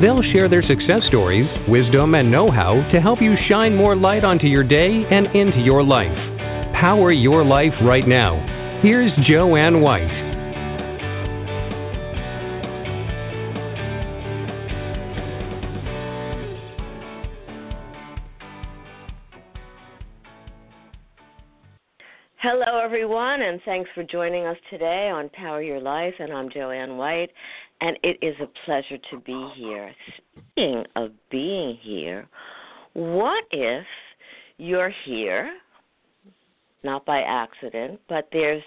They'll share their success stories, wisdom, and know how to help you shine more light onto your day and into your life. Power your life right now. Here's Joanne White. Hello, everyone, and thanks for joining us today on Power Your Life. And I'm Joanne White, and it is a pleasure to be here. Speaking of being here, what if you're here, not by accident, but there's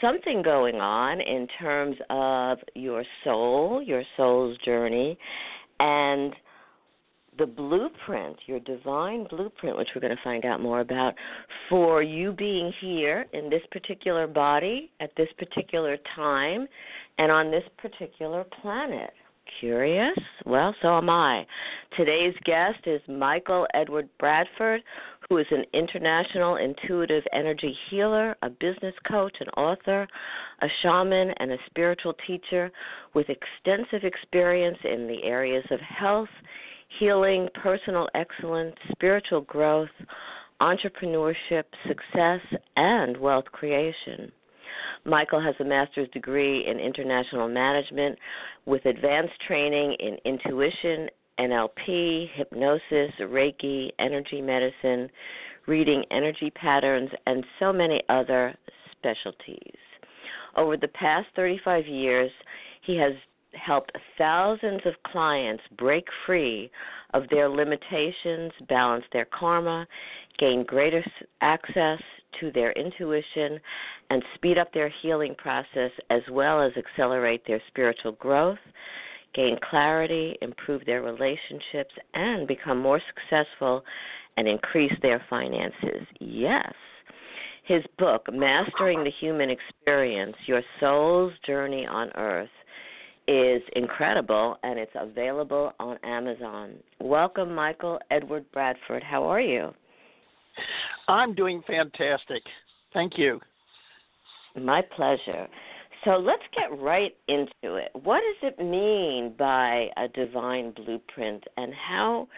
something going on in terms of your soul, your soul's journey, and the blueprint, your divine blueprint, which we're going to find out more about, for you being here in this particular body at this particular time and on this particular planet. Curious? Well, so am I. Today's guest is Michael Edward Bradford, who is an international intuitive energy healer, a business coach, an author, a shaman, and a spiritual teacher with extensive experience in the areas of health healing, personal excellence, spiritual growth, entrepreneurship, success, and wealth creation. Michael has a master's degree in international management with advanced training in intuition, NLP, hypnosis, Reiki, energy medicine, reading energy patterns, and so many other specialties. Over the past 35 years, he has helped thousands of clients break free of their limitations, balance their karma, gain greater access to their intuition, and speed up their healing process as well as accelerate their spiritual growth, gain clarity, improve their relationships, and become more successful and increase their finances. Yes. His book, Mastering the Human Experience Your Soul's Journey on Earth, is incredible and it's available on Amazon. Welcome, Michael Edward Bradford. How are you? I'm doing fantastic. Thank you. My pleasure. So let's get right into it. What does it mean by a divine blueprint and how?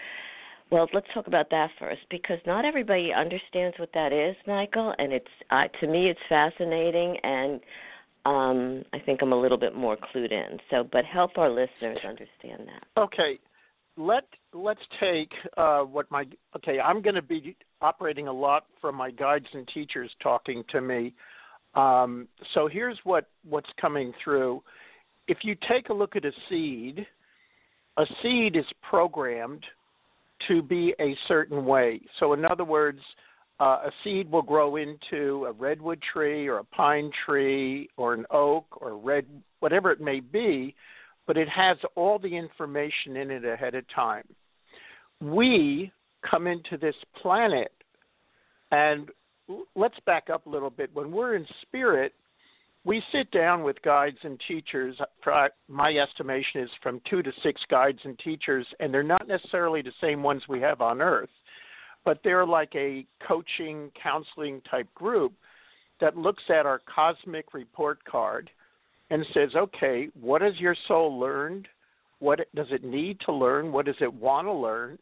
Well, let's talk about that first because not everybody understands what that is, Michael, and it's uh, to me it's fascinating and um, I think I'm a little bit more clued in. So, but help our listeners understand that. Okay, let let's take uh, what my okay. I'm going to be operating a lot from my guides and teachers talking to me. Um, so here's what what's coming through. If you take a look at a seed, a seed is programmed to be a certain way. So in other words, uh, a seed will grow into a redwood tree or a pine tree or an oak or red, whatever it may be, but it has all the information in it ahead of time. We come into this planet, and let's back up a little bit. When we're in spirit, we sit down with guides and teachers. My estimation is from two to six guides and teachers, and they're not necessarily the same ones we have on Earth but they're like a coaching, counseling type group that looks at our cosmic report card and says, okay, what has your soul learned? What does it need to learn? What does it want to learn?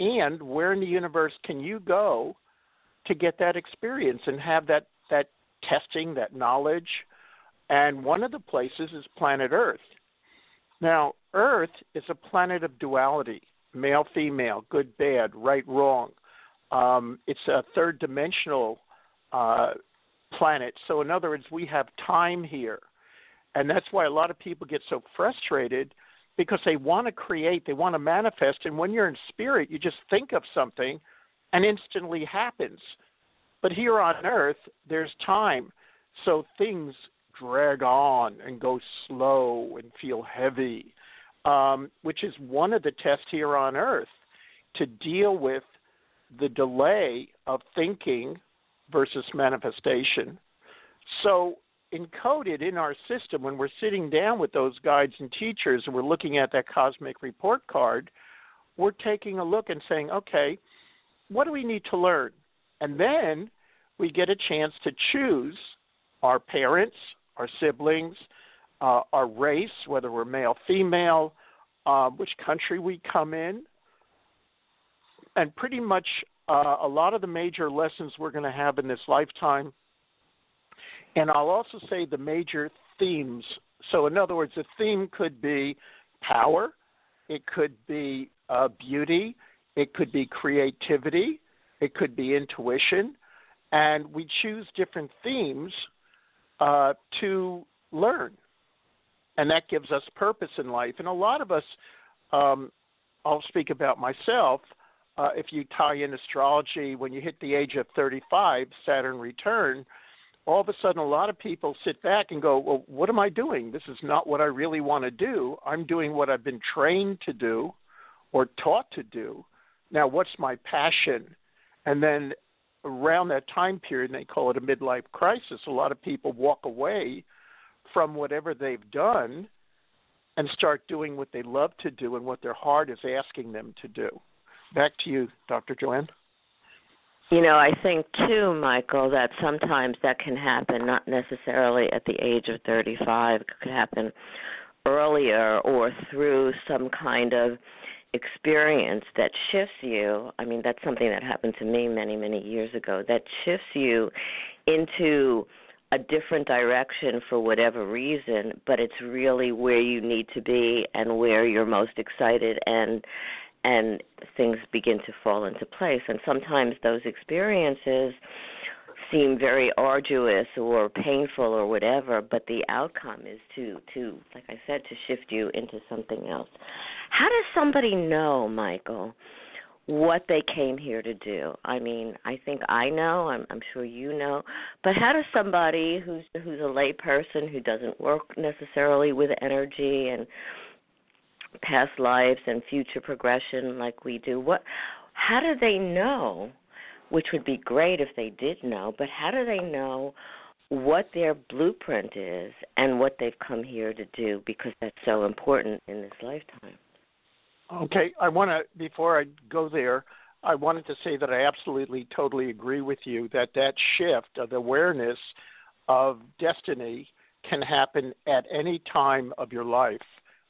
And where in the universe can you go to get that experience and have that, that testing, that knowledge? And one of the places is planet Earth. Now, Earth is a planet of duality male, female, good, bad, right, wrong um, it's a third dimensional uh, planet. So, in other words, we have time here. And that's why a lot of people get so frustrated because they want to create, they want to manifest. And when you're in spirit, you just think of something and instantly happens. But here on earth, there's time. So things drag on and go slow and feel heavy, um, which is one of the tests here on earth to deal with the delay of thinking versus manifestation. So, encoded in our system, when we're sitting down with those guides and teachers and we're looking at that cosmic report card, we're taking a look and saying, okay, what do we need to learn? And then we get a chance to choose our parents, our siblings, uh, our race, whether we're male, female, uh, which country we come in, and pretty much uh, a lot of the major lessons we're going to have in this lifetime. And I'll also say the major themes. So, in other words, the theme could be power, it could be uh, beauty, it could be creativity, it could be intuition, and we choose different themes uh, to learn, and that gives us purpose in life. And a lot of us, um, I'll speak about myself. Uh, if you tie in astrology, when you hit the age of 35, Saturn return, all of a sudden a lot of people sit back and go, Well, what am I doing? This is not what I really want to do. I'm doing what I've been trained to do or taught to do. Now, what's my passion? And then around that time period, and they call it a midlife crisis, a lot of people walk away from whatever they've done and start doing what they love to do and what their heart is asking them to do. Back to you, Dr. Joanne. You know, I think too, Michael, that sometimes that can happen not necessarily at the age of 35. It could happen earlier or through some kind of experience that shifts you i mean that's something that happened to me many many years ago that shifts you into a different direction for whatever reason but it's really where you need to be and where you're most excited and and things begin to fall into place and sometimes those experiences seem very arduous or painful or whatever, but the outcome is to to like I said to shift you into something else. How does somebody know, Michael, what they came here to do? I mean, I think I know, I'm I'm sure you know, but how does somebody who's who's a lay person who doesn't work necessarily with energy and past lives and future progression like we do, what how do they know which would be great if they did know, but how do they know what their blueprint is and what they've come here to do because that's so important in this lifetime? Okay, I want to before I go there, I wanted to say that I absolutely totally agree with you that that shift of awareness of destiny can happen at any time of your life,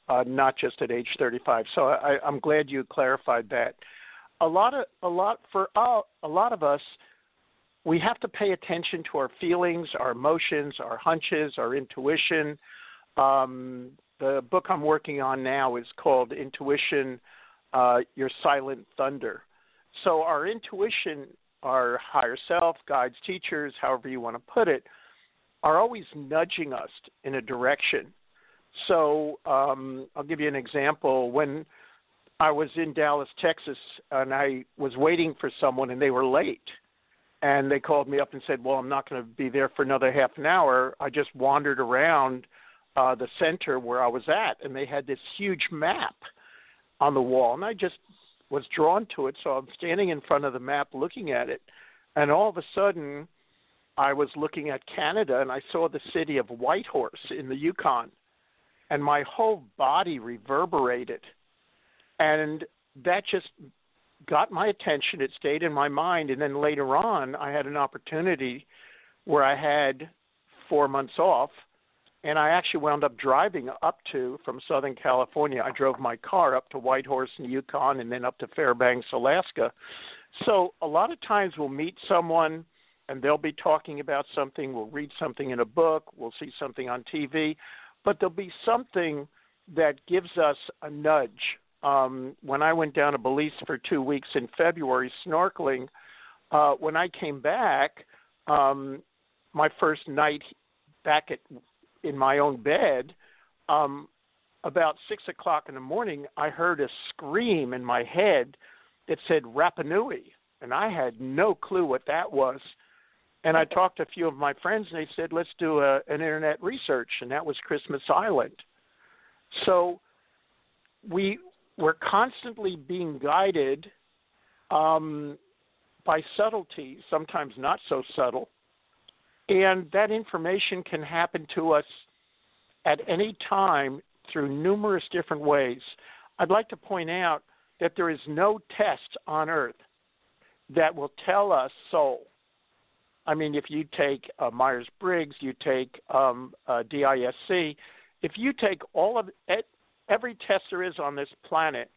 uh, not just at age 35. So I, I'm glad you clarified that a lot of a lot for uh, a lot of us we have to pay attention to our feelings, our emotions, our hunches, our intuition. Um, the book I'm working on now is called Intuition, uh, Your Silent Thunder. So, our intuition, our higher self, guides, teachers, however you want to put it, are always nudging us in a direction. So, um, I'll give you an example. When I was in Dallas, Texas, and I was waiting for someone, and they were late. And they called me up and said, "Well, I'm not going to be there for another half an hour. I just wandered around uh, the center where I was at, and they had this huge map on the wall, and I just was drawn to it. So I'm standing in front of the map, looking at it, and all of a sudden, I was looking at Canada, and I saw the city of Whitehorse in the Yukon, and my whole body reverberated." and that just got my attention. It stayed in my mind, and then later on, I had an opportunity where I had four months off, and I actually wound up driving up to from Southern California. I drove my car up to Whitehorse in Yukon, and then up to Fairbanks, Alaska. So a lot of times we'll meet someone and they'll be talking about something. We'll read something in a book. We'll see something on TV, but there'll be something that gives us a nudge um, when I went down to Belize for two weeks in February snorkeling, uh, when I came back, um, my first night back at in my own bed, um, about six o'clock in the morning, I heard a scream in my head that said Rapa Nui, and I had no clue what that was. And I talked to a few of my friends, and they said, "Let's do a, an internet research," and that was Christmas Island. So we we're constantly being guided um, by subtlety, sometimes not so subtle. And that information can happen to us at any time through numerous different ways. I'd like to point out that there is no test on earth that will tell us soul. I mean, if you take uh, Myers Briggs, you take um, uh, DISC, if you take all of every test there is on this planet,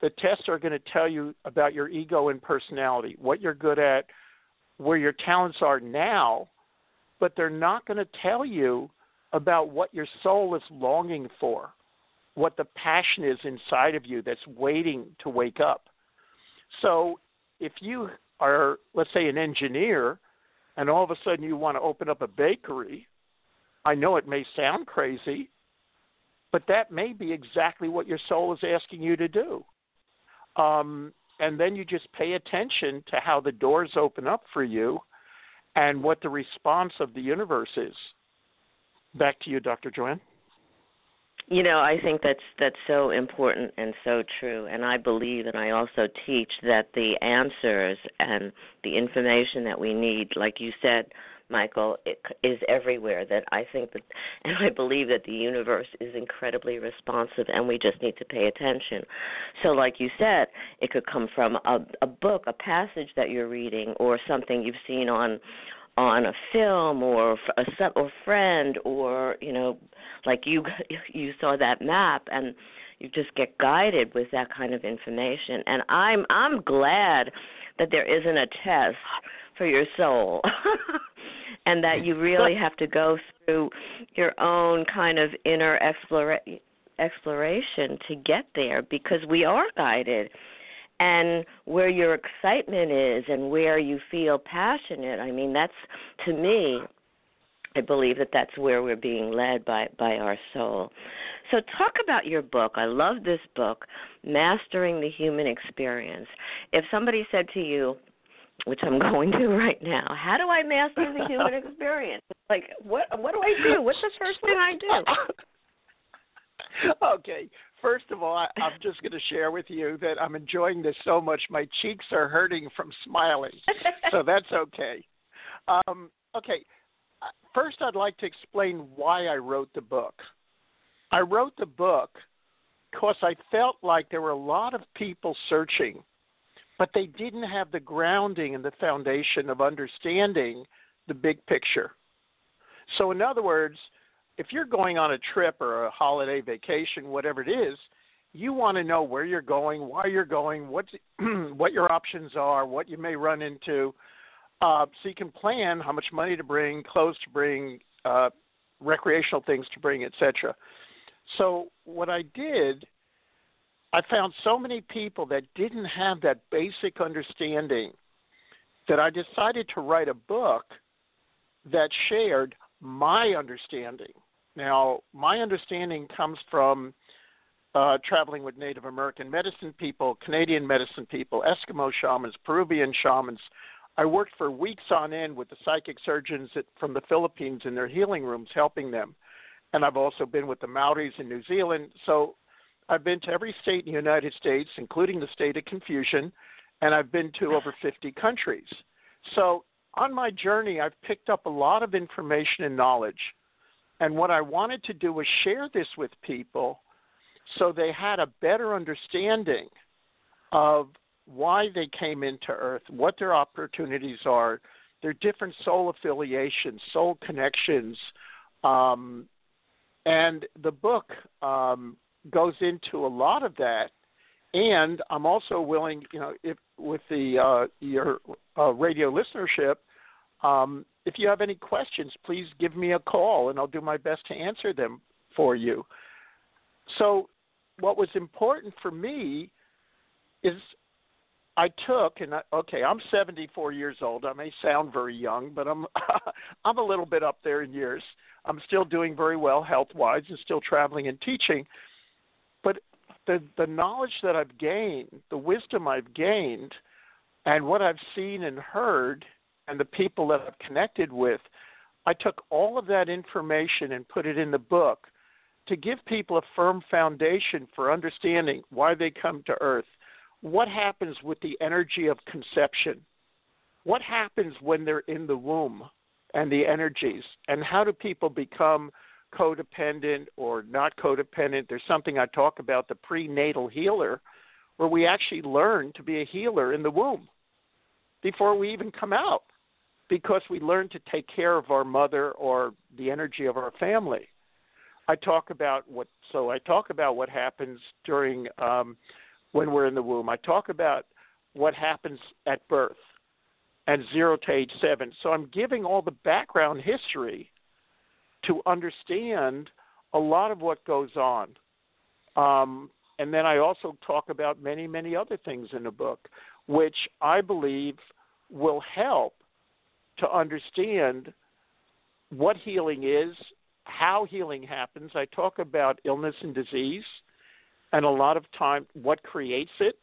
the tests are going to tell you about your ego and personality, what you're good at, where your talents are now, but they're not going to tell you about what your soul is longing for, what the passion is inside of you that's waiting to wake up. So if you are, let's say, an engineer, and all of a sudden you want to open up a bakery, I know it may sound crazy, but that may be exactly what your soul is asking you to do. Um, and then you just pay attention to how the doors open up for you and what the response of the universe is. Back to you, Dr. Joanne. You know, I think that's that's so important and so true, and I believe and I also teach that the answers and the information that we need, like you said, Michael, is everywhere. That I think that, and I believe that the universe is incredibly responsive, and we just need to pay attention. So, like you said, it could come from a, a book, a passage that you're reading, or something you've seen on on a film or a or friend or you know like you you saw that map and you just get guided with that kind of information. And i'm i'm glad that there isn't a test for your soul and that you really have to go through your own kind of inner explora- exploration to get there because we are guided and where your excitement is and where you feel passionate. I mean that's to me i believe that that's where we're being led by by our soul. So talk about your book. I love this book mastering the human experience. If somebody said to you which i'm going to right now how do i master the human experience? Like what what do i do? What's the first thing i do? Okay first of all, I, I'm just going to share with you that I'm enjoying this so much. My cheeks are hurting from smiling, so that's okay. Um, okay, uh, first, I'd like to explain why I wrote the book. I wrote the book because I felt like there were a lot of people searching, but they didn't have the grounding and the foundation of understanding the big picture. So, in other words, if you're going on a trip or a holiday vacation, whatever it is, you want to know where you're going, why you're going, what what your options are, what you may run into, uh, so you can plan how much money to bring, clothes to bring, uh, recreational things to bring, etc. So what I did, I found so many people that didn't have that basic understanding that I decided to write a book that shared my understanding now, my understanding comes from uh, traveling with Native American medicine people, Canadian medicine people, Eskimo shamans, Peruvian shamans. I worked for weeks on end with the psychic surgeons at, from the Philippines in their healing rooms, helping them. And I've also been with the Maoris in New Zealand. So I've been to every state in the United States, including the state of confusion, and I've been to over 50 countries. So on my journey, I've picked up a lot of information and knowledge and what I wanted to do was share this with people so they had a better understanding of why they came into Earth, what their opportunities are, their different soul affiliations, soul connections. Um, and the book um, goes into a lot of that. And I'm also willing, you know, if with the uh, your uh, radio listenership, um, if you have any questions, please give me a call and I'll do my best to answer them for you. So, what was important for me is I took and I, okay, I'm 74 years old. I may sound very young, but I'm I'm a little bit up there in years. I'm still doing very well health-wise and still traveling and teaching. But the the knowledge that I've gained, the wisdom I've gained, and what I've seen and heard and the people that I've connected with, I took all of that information and put it in the book to give people a firm foundation for understanding why they come to Earth, what happens with the energy of conception. what happens when they're in the womb and the energies, and how do people become codependent or not codependent? There's something I talk about the prenatal healer, where we actually learn to be a healer in the womb before we even come out because we learn to take care of our mother or the energy of our family. I talk about what so I talk about what happens during um, when we're in the womb. I talk about what happens at birth and zero to age seven. So I'm giving all the background history to understand a lot of what goes on. Um, and then I also talk about many, many other things in the book, which I believe will help to understand what healing is, how healing happens. I talk about illness and disease, and a lot of time what creates it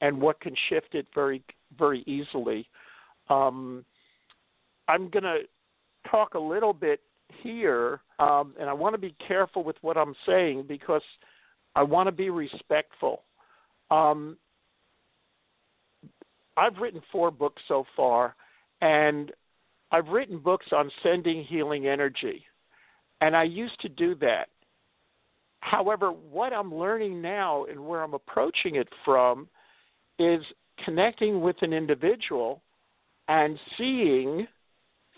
and what can shift it very, very easily. Um, I'm going to talk a little bit here, um, and I want to be careful with what I'm saying because I want to be respectful. Um, I've written four books so far, and I've written books on sending healing energy, and I used to do that. However, what I'm learning now and where I'm approaching it from is connecting with an individual and seeing,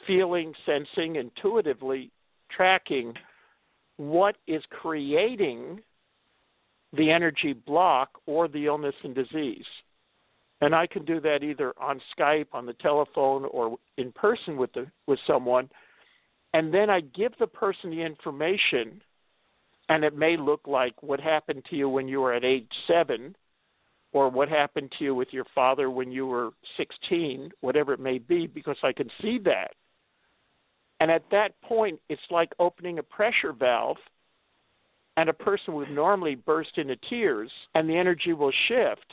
feeling, sensing, intuitively tracking what is creating the energy block or the illness and disease. And I can do that either on Skype, on the telephone, or in person with the with someone. And then I give the person the information, and it may look like what happened to you when you were at age seven, or what happened to you with your father when you were 16, whatever it may be, because I can see that. And at that point, it's like opening a pressure valve, and a person would normally burst into tears, and the energy will shift,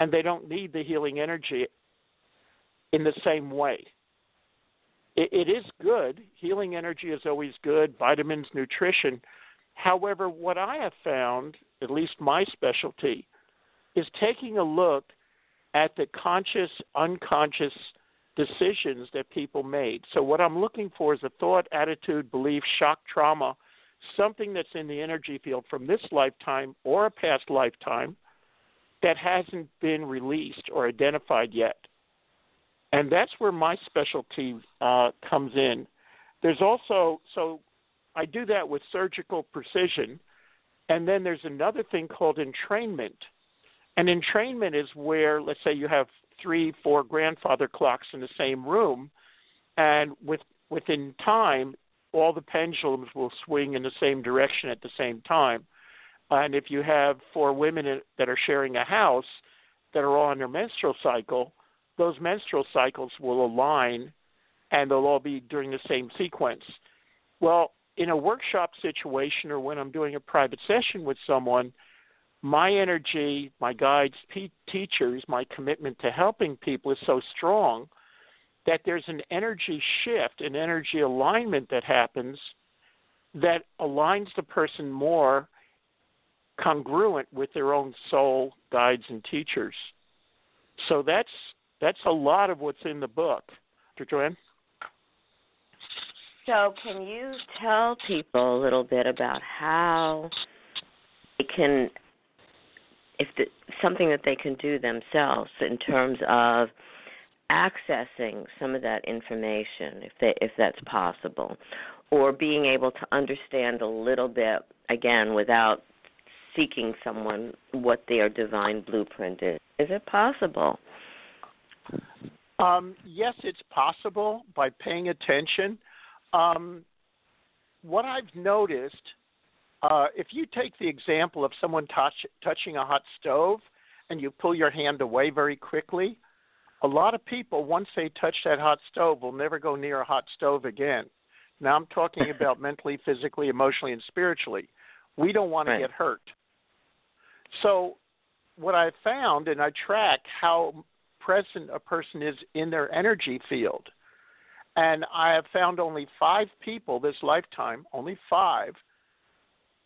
and they don't need the healing energy in the same way. it, it is good. Healing energy is always good, vitamins, nutrition. However, what I have found, at least my specialty, is taking a look at the conscious, unconscious decisions that people made. So, what I'm looking for is a thought, attitude, belief, shock, trauma, something that's in the energy field from this lifetime or a past lifetime that hasn't been released or identified yet. And that's where my specialty uh, comes in. There's also, so I do that with surgical precision. And then there's another thing called entrainment and entrainment is where, let's say, you have three, four grandfather clocks in the same room, and with within time, all the pendulums will swing in the same direction at the same time. And if you have four women that are sharing a house that are all on their menstrual cycle, those menstrual cycles will align and they'll all be during the same sequence. Well, in a workshop situation or when I'm doing a private session with someone, my energy, my guides, teachers, my commitment to helping people is so strong that there's an energy shift, an energy alignment that happens that aligns the person more congruent with their own soul guides and teachers. So that's that's a lot of what's in the book. Dr. Joanne? So can you tell people a little bit about how they can if the, something that they can do themselves in terms of accessing some of that information if they if that's possible or being able to understand a little bit again without seeking someone what their divine blueprint is is it possible um, yes it's possible by paying attention um, what i've noticed uh, if you take the example of someone touch, touching a hot stove and you pull your hand away very quickly, a lot of people, once they touch that hot stove, will never go near a hot stove again. Now I'm talking about mentally, physically, emotionally, and spiritually. We don't want right. to get hurt. So, what I found, and I track how present a person is in their energy field. And I have found only five people this lifetime, only five,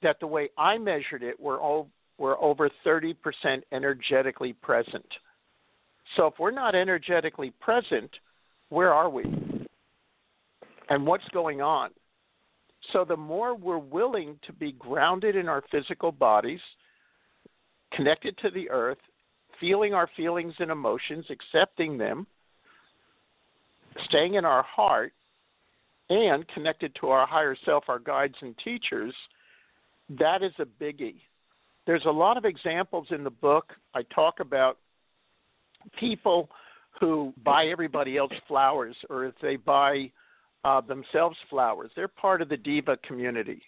that the way I measured it, we're, all, we're over 30% energetically present. So if we're not energetically present, where are we? And what's going on? So the more we're willing to be grounded in our physical bodies, connected to the earth, feeling our feelings and emotions, accepting them, staying in our heart, and connected to our higher self, our guides and teachers, that is a biggie. There's a lot of examples in the book. I talk about people who buy everybody else flowers, or if they buy uh, themselves flowers, they're part of the diva community.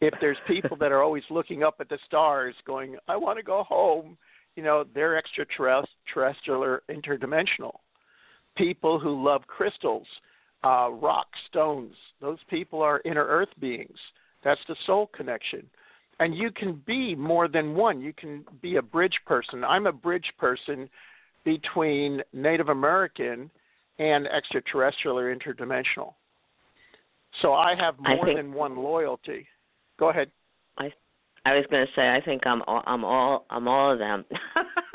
If there's people that are always looking up at the stars, going, "I want to go home," you know, they're extraterrestrial or interdimensional. People who love crystals, uh, rocks, stones, those people are inner earth beings. That's the soul connection. And you can be more than one. You can be a bridge person. I'm a bridge person between Native American and extraterrestrial or interdimensional. So I have more I think, than one loyalty. Go ahead. I I was going to say I think I'm all, I'm all I'm all of them.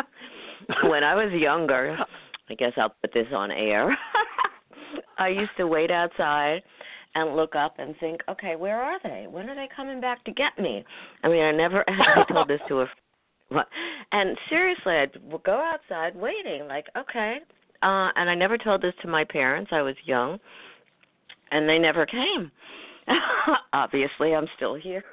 when I was younger, I guess I'll put this on air. I used to wait outside and look up and think, okay, where are they? When are they coming back to get me? I mean, I never I told this to a and seriously, I'd go outside waiting, like, okay. Uh, and I never told this to my parents. I was young, and they never came. Obviously, I'm still here.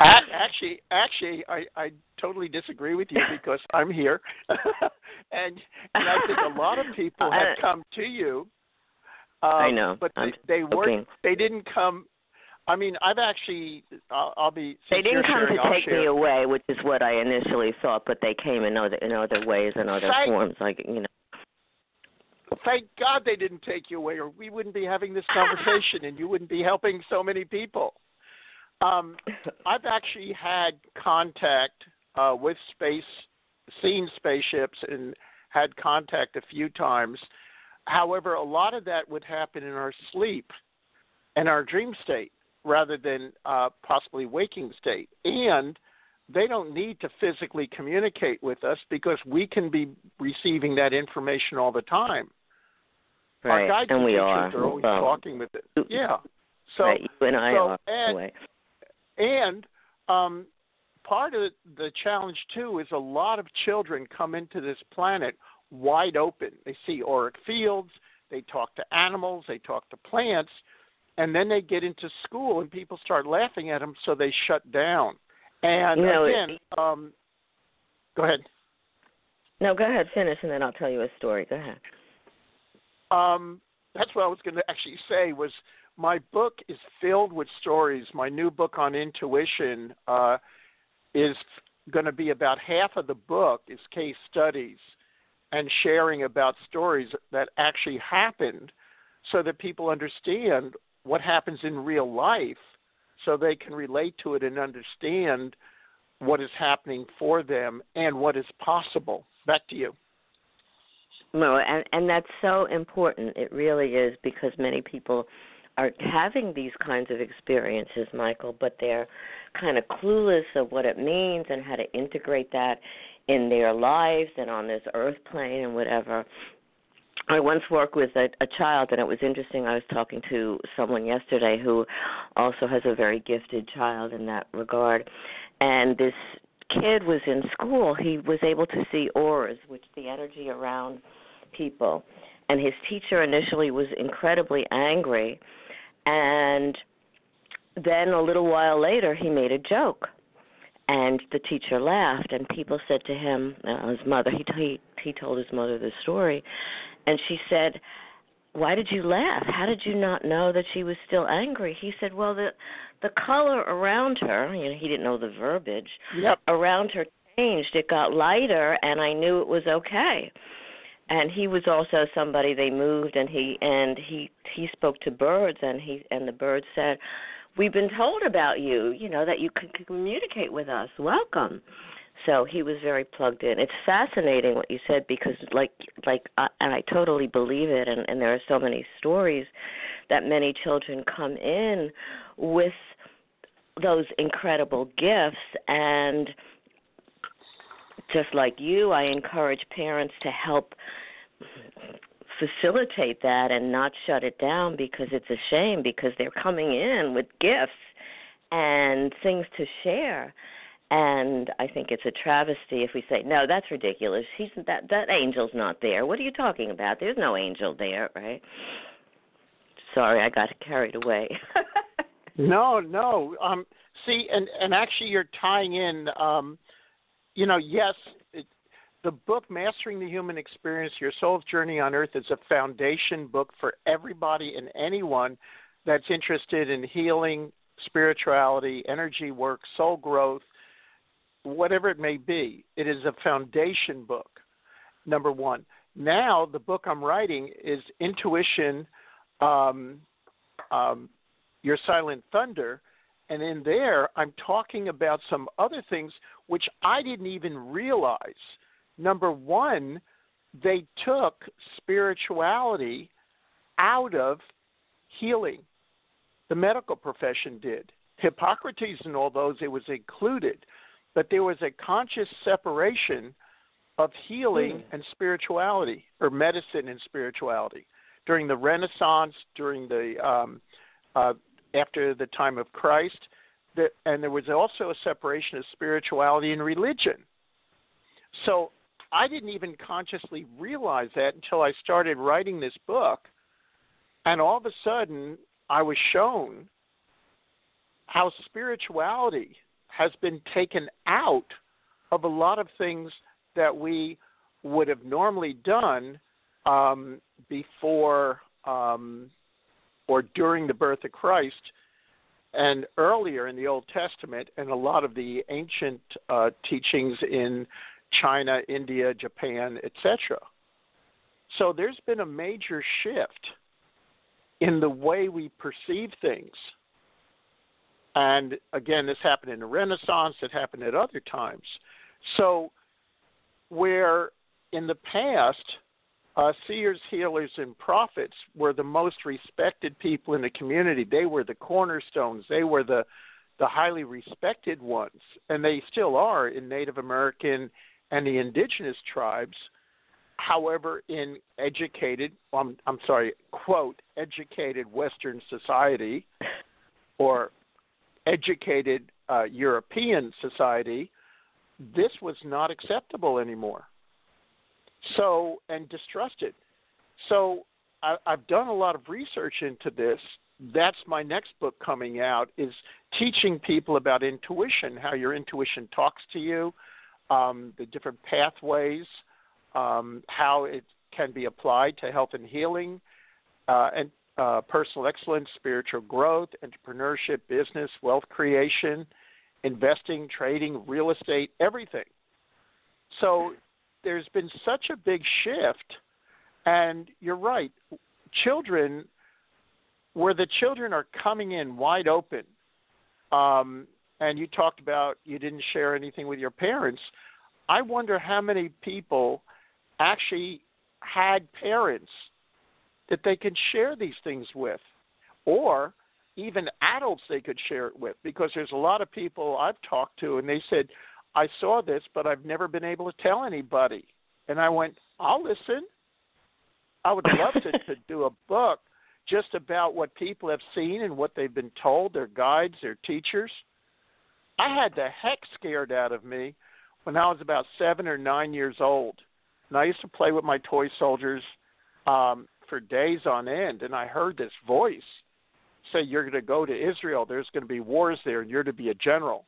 actually, actually, I I totally disagree with you because I'm here, and and I think a lot of people have come to you um, I know, but they, they weren't. They didn't come. I mean, I've actually. I'll, I'll be. They didn't come sharing, to I'll take share. me away, which is what I initially thought. But they came in other in other ways and other Thank, forms, like you know. Thank God they didn't take you away, or we wouldn't be having this conversation, and you wouldn't be helping so many people. Um, I've actually had contact uh, with space, seen spaceships, and had contact a few times However, a lot of that would happen in our sleep and our dream state rather than uh, possibly waking state. And they don't need to physically communicate with us because we can be receiving that information all the time. Right, Our and we are. are. always well, talking with it. Yeah. So, right, you and I so, are. And, and um, part of the challenge too is a lot of children come into this planet wide open. They see auric fields, they talk to animals, they talk to plants, and then they get into school and people start laughing at them, so they shut down. And you know, again, um, go ahead. No, go ahead, finish, and then I'll tell you a story. Go ahead. Um, that's what I was going to actually say was my book is filled with stories. My new book on intuition uh, is going to be about half of the book is case studies and sharing about stories that actually happened so that people understand what happens in real life so they can relate to it and understand what is happening for them and what is possible. Back to you. No, and and that's so important. It really is because many people are having these kinds of experiences, Michael, but they're kind of clueless of what it means and how to integrate that in their lives and on this earth plane and whatever. I once worked with a, a child, and it was interesting. I was talking to someone yesterday who also has a very gifted child in that regard. And this kid was in school. He was able to see auras, which the energy around people. And his teacher initially was incredibly angry. And then a little while later, he made a joke and the teacher laughed and people said to him uh, his mother he, he he told his mother the story and she said why did you laugh how did you not know that she was still angry he said well the the color around her you know he didn't know the verbiage yep. around her changed it got lighter and i knew it was okay and he was also somebody they moved and he and he he spoke to birds and he and the birds said we've been told about you, you know, that you can communicate with us. Welcome. So he was very plugged in. It's fascinating what you said because, like, like, I, and I totally believe it. And, and there are so many stories that many children come in with those incredible gifts, and just like you, I encourage parents to help facilitate that and not shut it down because it's a shame because they're coming in with gifts and things to share and I think it's a travesty if we say no that's ridiculous. He's that that angel's not there. What are you talking about? There's no angel there right? Sorry I got carried away. No no um see and and actually you're tying in um you know yes the book Mastering the Human Experience Your Soul's Journey on Earth is a foundation book for everybody and anyone that's interested in healing, spirituality, energy work, soul growth, whatever it may be. It is a foundation book, number one. Now, the book I'm writing is Intuition, um, um, Your Silent Thunder. And in there, I'm talking about some other things which I didn't even realize Number one, they took spirituality out of healing. The medical profession did. Hippocrates and all those, it was included. But there was a conscious separation of healing mm. and spirituality, or medicine and spirituality. During the Renaissance, during the um, uh, after the time of Christ, the, and there was also a separation of spirituality and religion. So I didn't even consciously realize that until I started writing this book. And all of a sudden, I was shown how spirituality has been taken out of a lot of things that we would have normally done um, before um, or during the birth of Christ and earlier in the Old Testament, and a lot of the ancient uh, teachings in China, India, Japan, etc. So there's been a major shift in the way we perceive things. And again, this happened in the Renaissance, it happened at other times. So, where in the past, uh, seers, healers, and prophets were the most respected people in the community, they were the cornerstones, they were the, the highly respected ones, and they still are in Native American and the indigenous tribes. However, in educated, I'm, I'm sorry, quote, educated Western society or educated uh, European society, this was not acceptable anymore. So, and distrusted. So, I, I've done a lot of research into this. That's my next book coming out is teaching people about intuition, how your intuition talks to you, um, the different pathways, um, how it can be applied to health and healing, uh, and uh, personal excellence, spiritual growth, entrepreneurship, business, wealth creation, investing, trading, real estate, everything. So there's been such a big shift, and you're right. Children, where the children are coming in wide open, um, and you talked about you didn't share anything with your parents. I wonder how many people actually had parents that they could share these things with, or even adults they could share it with. Because there's a lot of people I've talked to, and they said, I saw this, but I've never been able to tell anybody. And I went, I'll listen. I would love to, to do a book just about what people have seen and what they've been told, their guides, their teachers. I had the heck scared out of me when I was about seven or nine years old. And I used to play with my toy soldiers um, for days on end, and I heard this voice say, You're going to go to Israel. There's going to be wars there, and you're to be a general.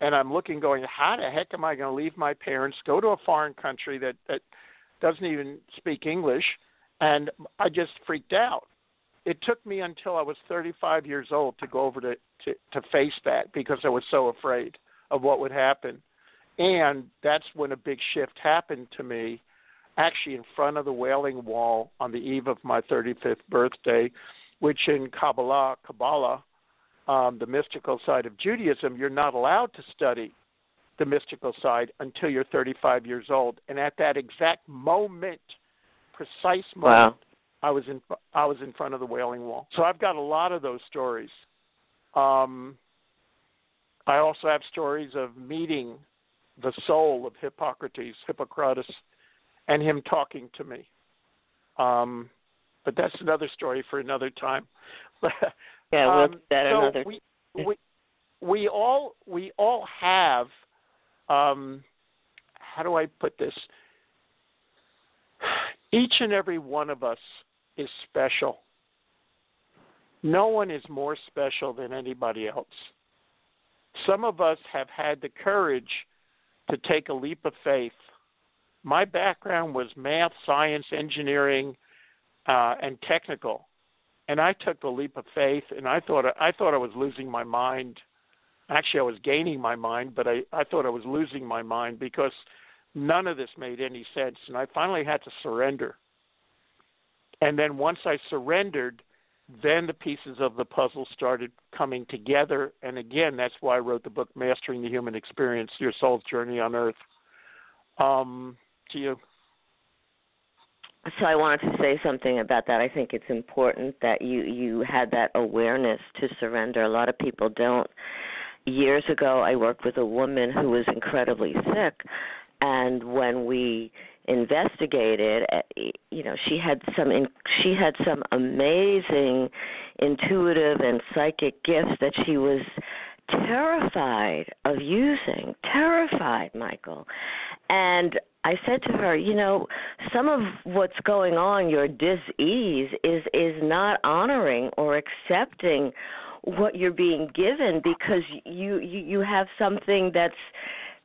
And I'm looking, going, How the heck am I going to leave my parents, go to a foreign country that, that doesn't even speak English? And I just freaked out. It took me until I was 35 years old to go over to, to, to face that because I was so afraid of what would happen. And that's when a big shift happened to me, actually in front of the Wailing Wall on the eve of my 35th birthday, which in Kabbalah, Kabbalah, um, the mystical side of Judaism, you're not allowed to study the mystical side until you're 35 years old. And at that exact moment, precise moment, wow. I was in I was in front of the Wailing Wall. So I've got a lot of those stories. Um, I also have stories of meeting the soul of Hippocrates, Hippocrates, and him talking to me. Um, but that's another story for another time. yeah, we'll um, that so another. We, we we all we all have. Um, how do I put this? Each and every one of us is special. No one is more special than anybody else. Some of us have had the courage to take a leap of faith. My background was math, science, engineering, uh, and technical, and I took the leap of faith, and I thought I thought I was losing my mind. Actually, I was gaining my mind, but I, I thought I was losing my mind because none of this made any sense, and I finally had to surrender. And then once I surrendered, then the pieces of the puzzle started coming together. And again, that's why I wrote the book Mastering the Human Experience Your Soul's Journey on Earth. Um, to you. So I wanted to say something about that. I think it's important that you you had that awareness to surrender. A lot of people don't. Years ago, I worked with a woman who was incredibly sick, and when we investigated eh, you know she had some in, she had some amazing intuitive and psychic gifts that she was terrified of using terrified michael and i said to her you know some of what's going on your dis-ease is is not honoring or accepting what you're being given because you you, you have something that's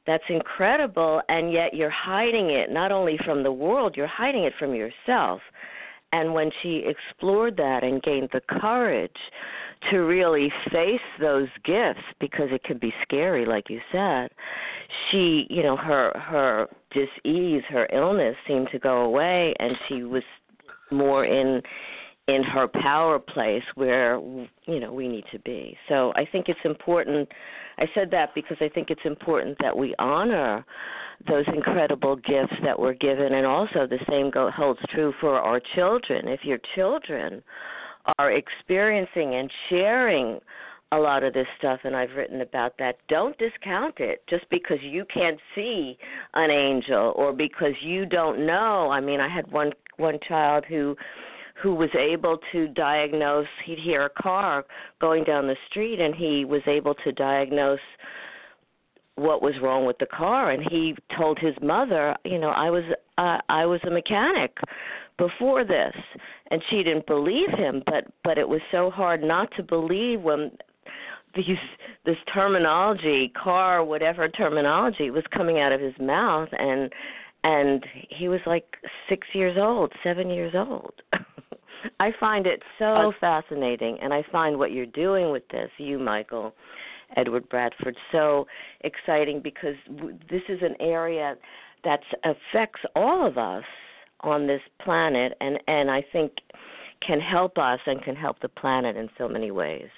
that's incredible and yet you're hiding it not only from the world you're hiding it from yourself. And when she explored that and gained the courage to really face those gifts because it can be scary like you said she you know her her dis-ease her illness seemed to go away and she was more in in her power place where you know we need to be so i think it's important I said that because I think it's important that we honor those incredible gifts that were given, and also the same go, holds true for our children. If your children are experiencing and sharing a lot of this stuff, and I've written about that, don't discount it just because you can't see an angel or because you don't know. I mean, I had one one child who who was able to diagnose he'd hear a car going down the street and he was able to diagnose what was wrong with the car. And he told his mother you know i was uh, i was a mechanic before this. And she didn't believe him but but it was so hard not to believe when these this terminology car whatever terminology was coming out of his mouth and and he was like 6 years old 7 years old I find it so fascinating, and I find what you're doing with this, you, Michael, Edward Bradford, so exciting because this is an area that affects all of us on this planet, and and I think can help us and can help the planet in so many ways.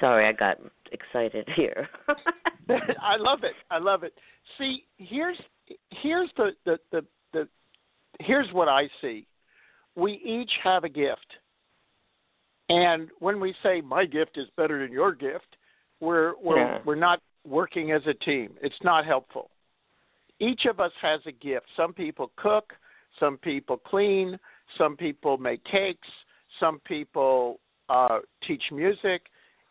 Sorry, I got excited here. I love it. I love it. See, here's here's the, the the the here's what I see we each have a gift. And when we say my gift is better than your gift, we're we're yeah. we're not working as a team. It's not helpful. Each of us has a gift. Some people cook, some people clean, some people make cakes, some people uh, teach music.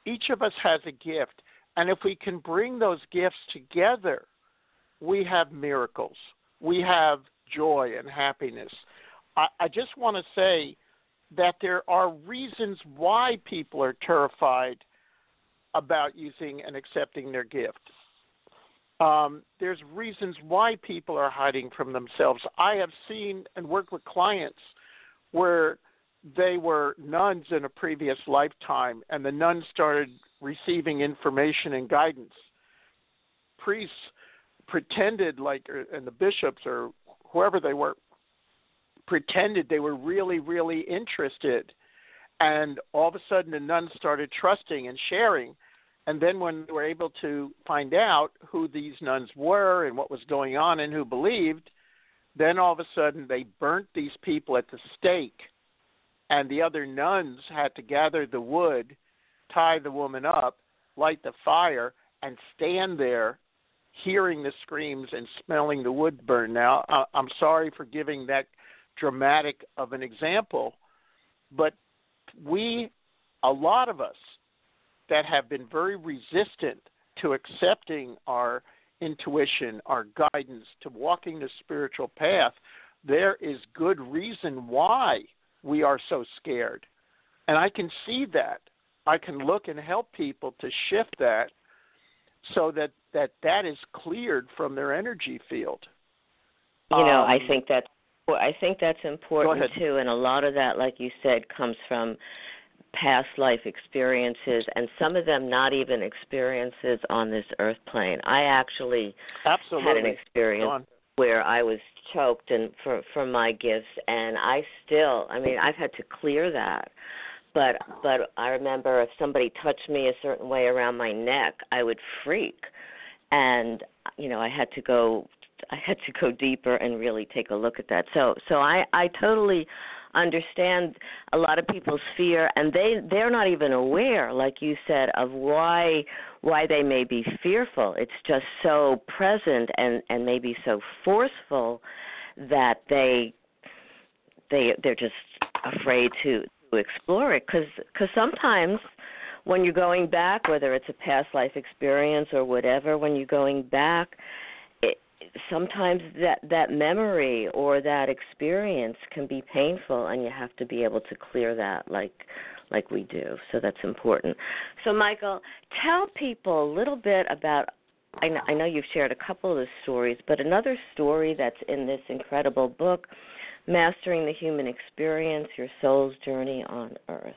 Each of us has a gift, and if we can bring those gifts together, we have miracles. We have joy and happiness. I, I just want to say that there are reasons why people are terrified about using and accepting their gift. Um, there's reasons why people are hiding from themselves. I have seen and worked with clients where they were nuns in a previous lifetime, and the nuns started receiving information and guidance. Priests pretended like, and the bishops or whoever they were, pretended they were really, really interested. And all of a sudden, the nuns started trusting and sharing. And then, when they were able to find out who these nuns were and what was going on and who believed, then all of a sudden they burnt these people at the stake. And the other nuns had to gather the wood, tie the woman up, light the fire, and stand there hearing the screams and smelling the wood burn. Now, I'm sorry for giving that dramatic of an example, but we, a lot of us that have been very resistant to accepting our intuition, our guidance, to walking the spiritual path, there is good reason why we are so scared. And I can see that. I can look and help people to shift that so that that, that is cleared from their energy field. You know, um, I think that's I think that's important too, and a lot of that, like you said, comes from past life experiences, and some of them not even experiences on this earth plane. I actually Absolutely. had an experience where I was choked and for for my gifts, and I still, I mean, I've had to clear that. But but I remember if somebody touched me a certain way around my neck, I would freak, and you know I had to go I had to go deeper and really take a look at that. So so I I totally understand a lot of people's fear and they they're not even aware like you said of why why they may be fearful. It's just so present and and maybe so forceful that they they they're just afraid to to explore it. Cuz cuz sometimes when you're going back whether it's a past life experience or whatever when you're going back sometimes that that memory or that experience can be painful and you have to be able to clear that like like we do. So that's important. So michael tell people a little bit about I know, I know you've shared a couple of the stories but another story that's in this incredible book mastering the human experience your soul's journey on earth.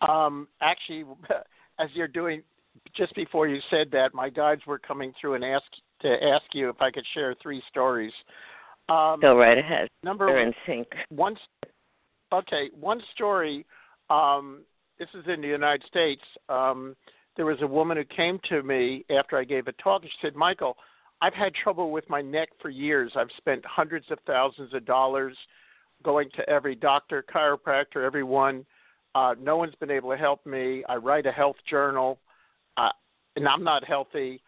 Um actually as you're doing just before you said that, my guides were coming through and asked to ask you if I could share three stories. Um, Go right ahead. Number They're in sync. One, okay, one story. Um, this is in the United States. Um, there was a woman who came to me after I gave a talk. She said, "Michael, I've had trouble with my neck for years. I've spent hundreds of thousands of dollars going to every doctor, chiropractor, everyone. Uh, no one's been able to help me. I write a health journal uh, and I'm not healthy.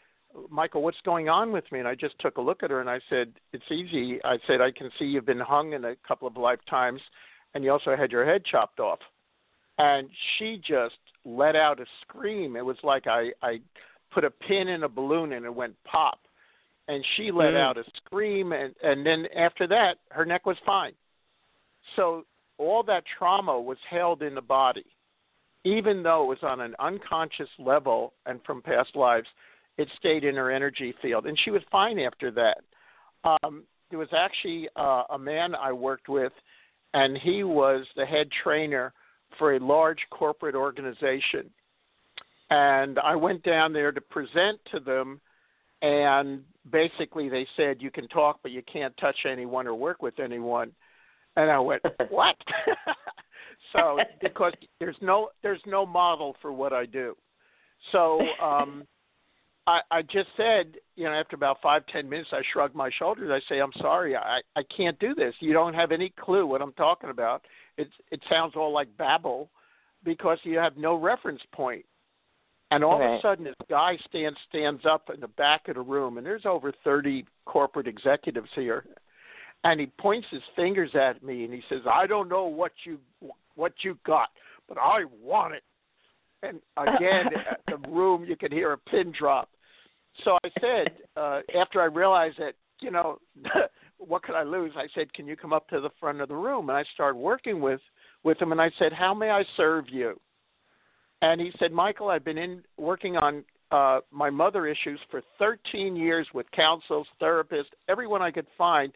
Michael, what's going on with me? And I just took a look at her and I said, It's easy. I said, I can see you've been hung in a couple of lifetimes and you also had your head chopped off. And she just let out a scream. It was like I, I put a pin in a balloon and it went pop. And she let mm. out a scream and, and then after that her neck was fine. So all that trauma was held in the body even though it was on an unconscious level and from past lives, it stayed in her energy field, and she was fine after that. Um, there was actually uh, a man I worked with, and he was the head trainer for a large corporate organization. And I went down there to present to them, and basically they said, You can talk, but you can't touch anyone or work with anyone. And I went, What? so because there's no there's no model for what I do. So um I, I just said, you know, after about five, ten minutes, I shrugged my shoulders. I say, "I'm sorry, I, I can't do this. You don't have any clue what I'm talking about. It it sounds all like babble, because you have no reference point." And all right. of a sudden, this guy stands stands up in the back of the room, and there's over 30 corporate executives here, and he points his fingers at me, and he says, "I don't know what you what you got, but I want it. And again, the room, you could hear a pin drop. So I said, uh, after I realized that, you know, what could I lose? I said, can you come up to the front of the room? And I started working with with him, and I said, how may I serve you? And he said, Michael, I've been in working on uh, my mother issues for 13 years with counselors, therapists, everyone I could find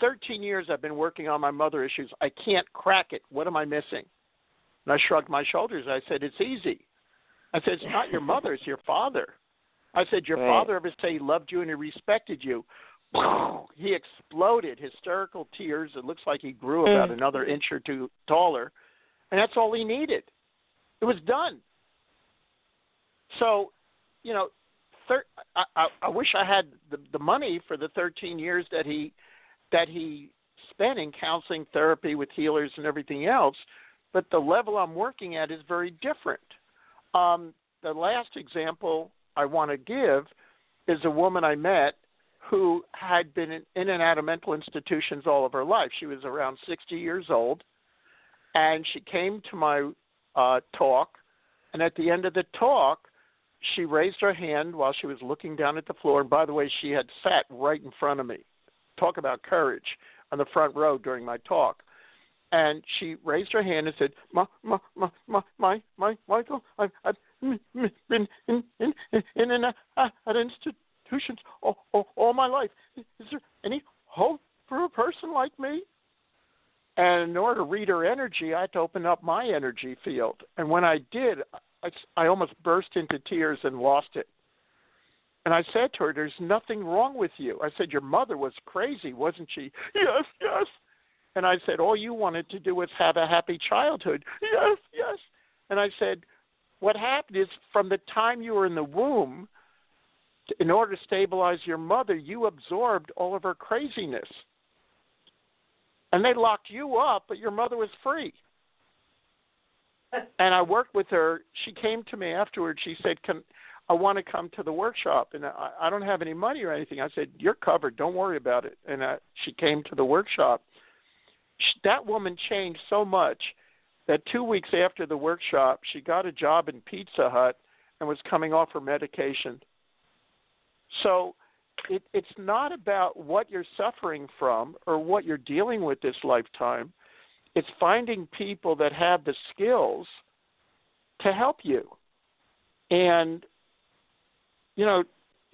13 years I've been working on my mother issues. I can't crack it. What am I missing? And I shrugged my shoulders. I said, It's easy. I said, It's not your mother, it's your father. I said, Your right. father ever say he loved you and he respected you? He exploded, hysterical tears. It looks like he grew about mm. another inch or two taller. And that's all he needed. It was done. So, you know, thir- I, I, I wish I had the, the money for the 13 years that he that he spent in counseling, therapy with healers, and everything else. But the level I'm working at is very different. Um, the last example I want to give is a woman I met who had been in, and out of mental institutions all of her life. She was around 60 years old, and she came to my uh, talk. And at the end of the talk, she raised her hand while she was looking down at the floor. And by the way, she had sat right in front of me. Talk about courage on the front row during my talk. And she raised her hand and said, "My, my, my, my, my, my Michael, I've, I've been in in in in, at institutions all, all, all my life. Is there any hope for a person like me?" And in order to read her energy, I had to open up my energy field. And when I did, I, I almost burst into tears and lost it. And I said to her, There's nothing wrong with you. I said, Your mother was crazy, wasn't she? Yes, yes. And I said, All you wanted to do was have a happy childhood. Yes, yes. And I said, What happened is from the time you were in the womb, in order to stabilize your mother, you absorbed all of her craziness. And they locked you up, but your mother was free and I worked with her. She came to me afterwards. She said, "Can I want to come to the workshop?" And I, I don't have any money or anything. I said, "You're covered. Don't worry about it." And uh, she came to the workshop. She, that woman changed so much that two weeks after the workshop, she got a job in Pizza Hut and was coming off her medication. So it, it's not about what you're suffering from or what you're dealing with this lifetime it's finding people that have the skills to help you. And, you know,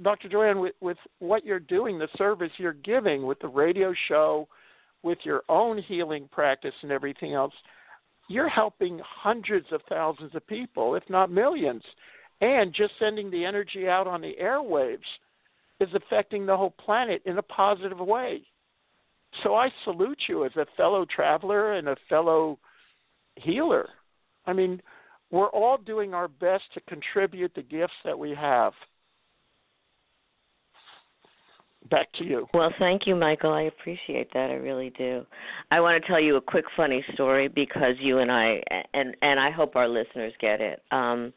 Dr. Joanne, with, with what you're doing, the service you're giving with the radio show, with your own healing practice and everything else, you're helping hundreds of thousands of people, if not millions. And just sending the energy out on the airwaves is affecting the whole planet in a positive way. So I salute you as a fellow traveler and a fellow healer. I mean, we're all doing our best to contribute the gifts that we have. Back to you. Well, thank you, Michael. I appreciate that. I really do. I want to tell you a quick funny story because you and I and and I hope our listeners get it. Um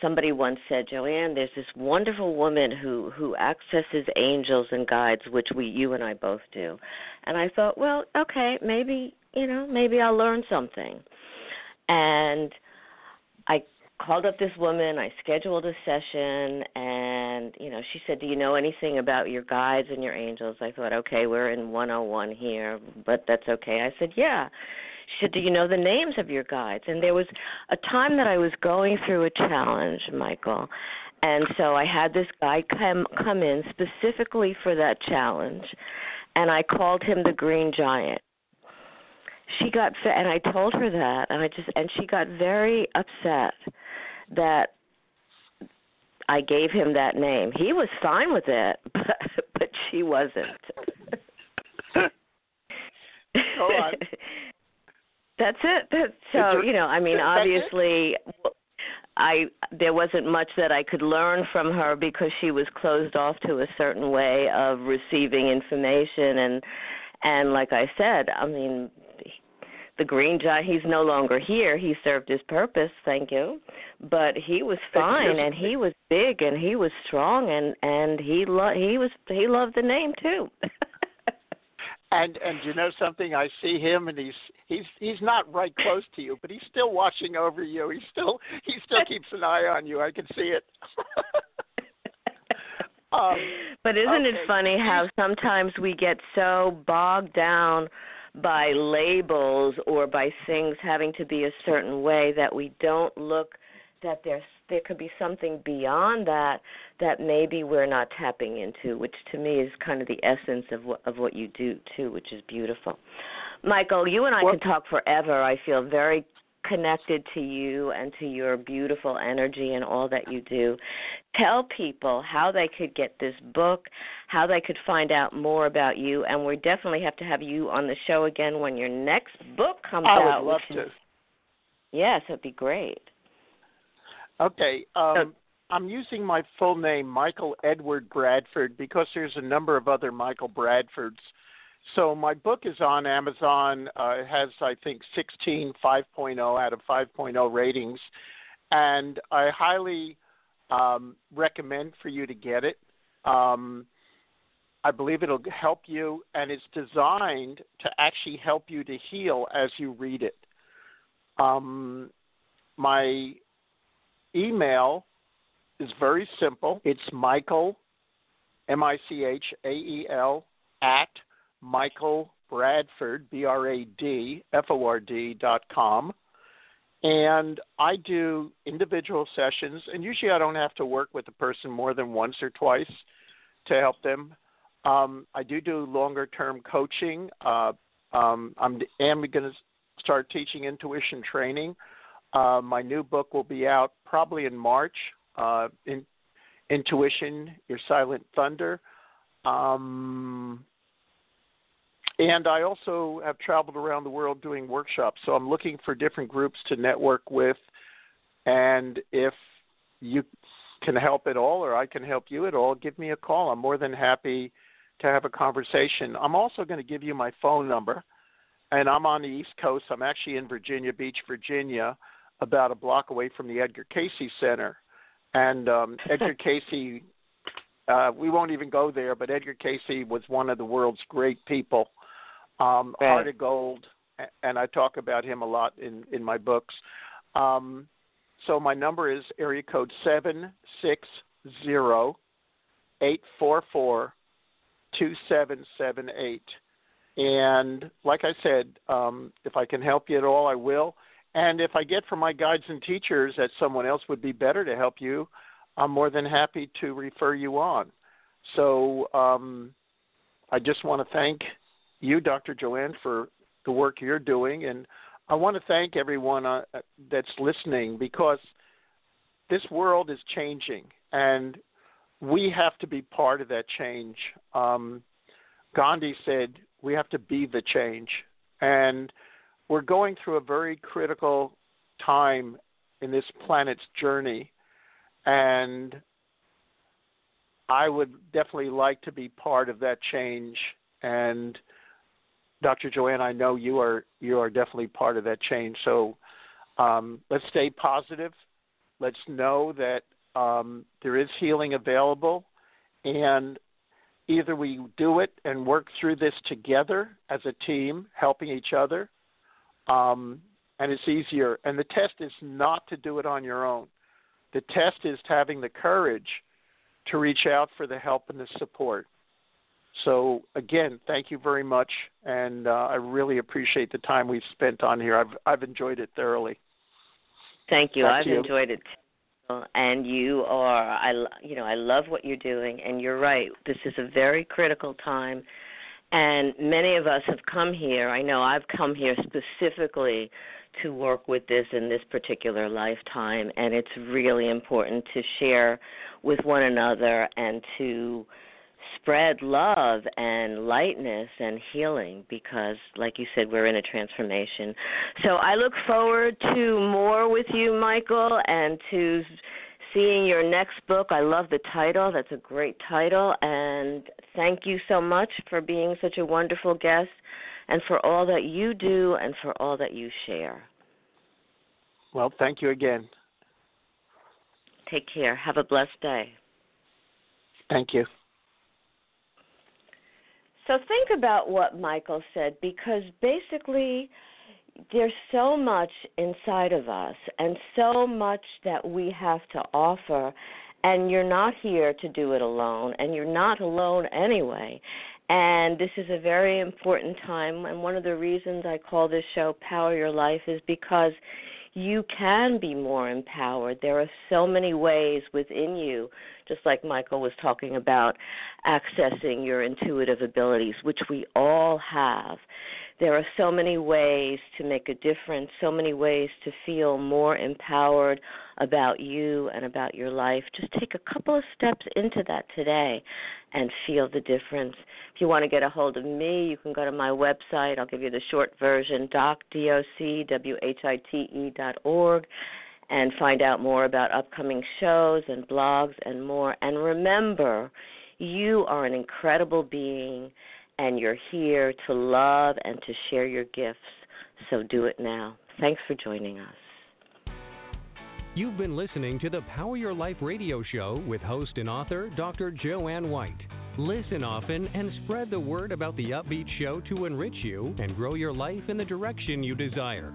somebody once said, Joanne, there's this wonderful woman who who accesses angels and guides, which we you and I both do. And I thought, well, okay, maybe you know, maybe I'll learn something. And I called up this woman, I scheduled a session and, you know, she said, "Do you know anything about your guides and your angels?" I thought, "Okay, we're in 101 here, but that's okay." I said, "Yeah." She said, Do you know the names of your guides? And there was a time that I was going through a challenge, Michael. And so I had this guy come come in specifically for that challenge, and I called him the Green Giant. She got and I told her that, and I just and she got very upset that I gave him that name. He was fine with it, but but she wasn't. On. That's it. That's, so you know, I mean, obviously, I there wasn't much that I could learn from her because she was closed off to a certain way of receiving information, and and like I said, I mean, the green giant he's no longer here he served his purpose thank you but he was fine and he was big and he was strong and and he lo- he was he loved the name too And and you know something? I see him, and he's he's he's not right close to you, but he's still watching over you. He still he still keeps an eye on you. I can see it. um, but isn't okay. it funny how sometimes we get so bogged down by labels or by things having to be a certain way that we don't look that there's there could be something beyond that that maybe we're not tapping into, which to me is kind of the essence of what of what you do too, which is beautiful. Michael, you and I well, can talk forever. I feel very connected to you and to your beautiful energy and all that you do. Tell people how they could get this book, how they could find out more about you, and we definitely have to have you on the show again when your next book comes I out. I would love to. Yes, it'd be great. Okay. Um, I'm using my full name, Michael Edward Bradford, because there's a number of other Michael Bradfords. So my book is on Amazon. Uh, it has, I think, 16 5.0 out of 5.0 ratings, and I highly um, recommend for you to get it. Um, I believe it'll help you, and it's designed to actually help you to heal as you read it. Um, my email is very simple. It's Michael, M I C H A E L, at Michael Bradford, B R A D F O R D dot com. And I do individual sessions, and usually I don't have to work with a person more than once or twice to help them. Um, I do do longer term coaching. Uh, um, I'm am going to start teaching intuition training. Uh, my new book will be out probably in March. Uh, in, intuition, Your Silent Thunder. Um, and I also have traveled around the world doing workshops. So I'm looking for different groups to network with. And if you can help at all or I can help you at all, give me a call. I'm more than happy to have a conversation. I'm also going to give you my phone number. And I'm on the East Coast. I'm actually in Virginia Beach, Virginia, about a block away from the Edgar Cayce Center. And um, Edgar Cayce, uh, we won't even go there, but Edgar Cayce was one of the world's great people um, right. Heart of Gold, and I talk about him a lot in in my books. Um, so my number is area code seven six zero eight four four two seven seven eight. And like I said, um, if I can help you at all, I will. And if I get from my guides and teachers that someone else would be better to help you, I'm more than happy to refer you on. So um, I just want to thank you, Dr. Joanne, for the work you're doing. And I want to thank everyone uh, that's listening because this world is changing and we have to be part of that change. Um, Gandhi said we have to be the change. And we're going through a very critical time in this planet's journey. And I would definitely like to be part of that change. And Dr. Joanne, I know you are you are definitely part of that change. So um, let's stay positive. Let's know that um, there is healing available, and either we do it and work through this together as a team, helping each other, um, and it's easier. And the test is not to do it on your own. The test is having the courage to reach out for the help and the support. So again, thank you very much, and uh, I really appreciate the time we've spent on here. I've I've enjoyed it thoroughly. Thank you. Back I've enjoyed it too. And you are, I you know, I love what you're doing, and you're right. This is a very critical time, and many of us have come here. I know I've come here specifically to work with this in this particular lifetime, and it's really important to share with one another and to spread love and lightness and healing because like you said we're in a transformation. So i look forward to more with you michael and to seeing your next book. I love the title. That's a great title. And thank you so much for being such a wonderful guest and for all that you do and for all that you share. Well thank you again. Take care. Have a blessed day. Thank you so think about what Michael said because basically there's so much inside of us and so much that we have to offer and you're not here to do it alone and you're not alone anyway and this is a very important time and one of the reasons I call this show Power Your Life is because you can be more empowered. There are so many ways within you, just like Michael was talking about, accessing your intuitive abilities, which we all have. There are so many ways to make a difference, so many ways to feel more empowered about you and about your life. Just take a couple of steps into that today and feel the difference. If you want to get a hold of me, you can go to my website. I'll give you the short version, docwhite dot org, and find out more about upcoming shows and blogs and more. And remember, you are an incredible being, and you're here to love and to share your gifts. So do it now. Thanks for joining us. You've been listening to the Power Your Life radio show with host and author Dr. Joanne White. Listen often and spread the word about the upbeat show to enrich you and grow your life in the direction you desire.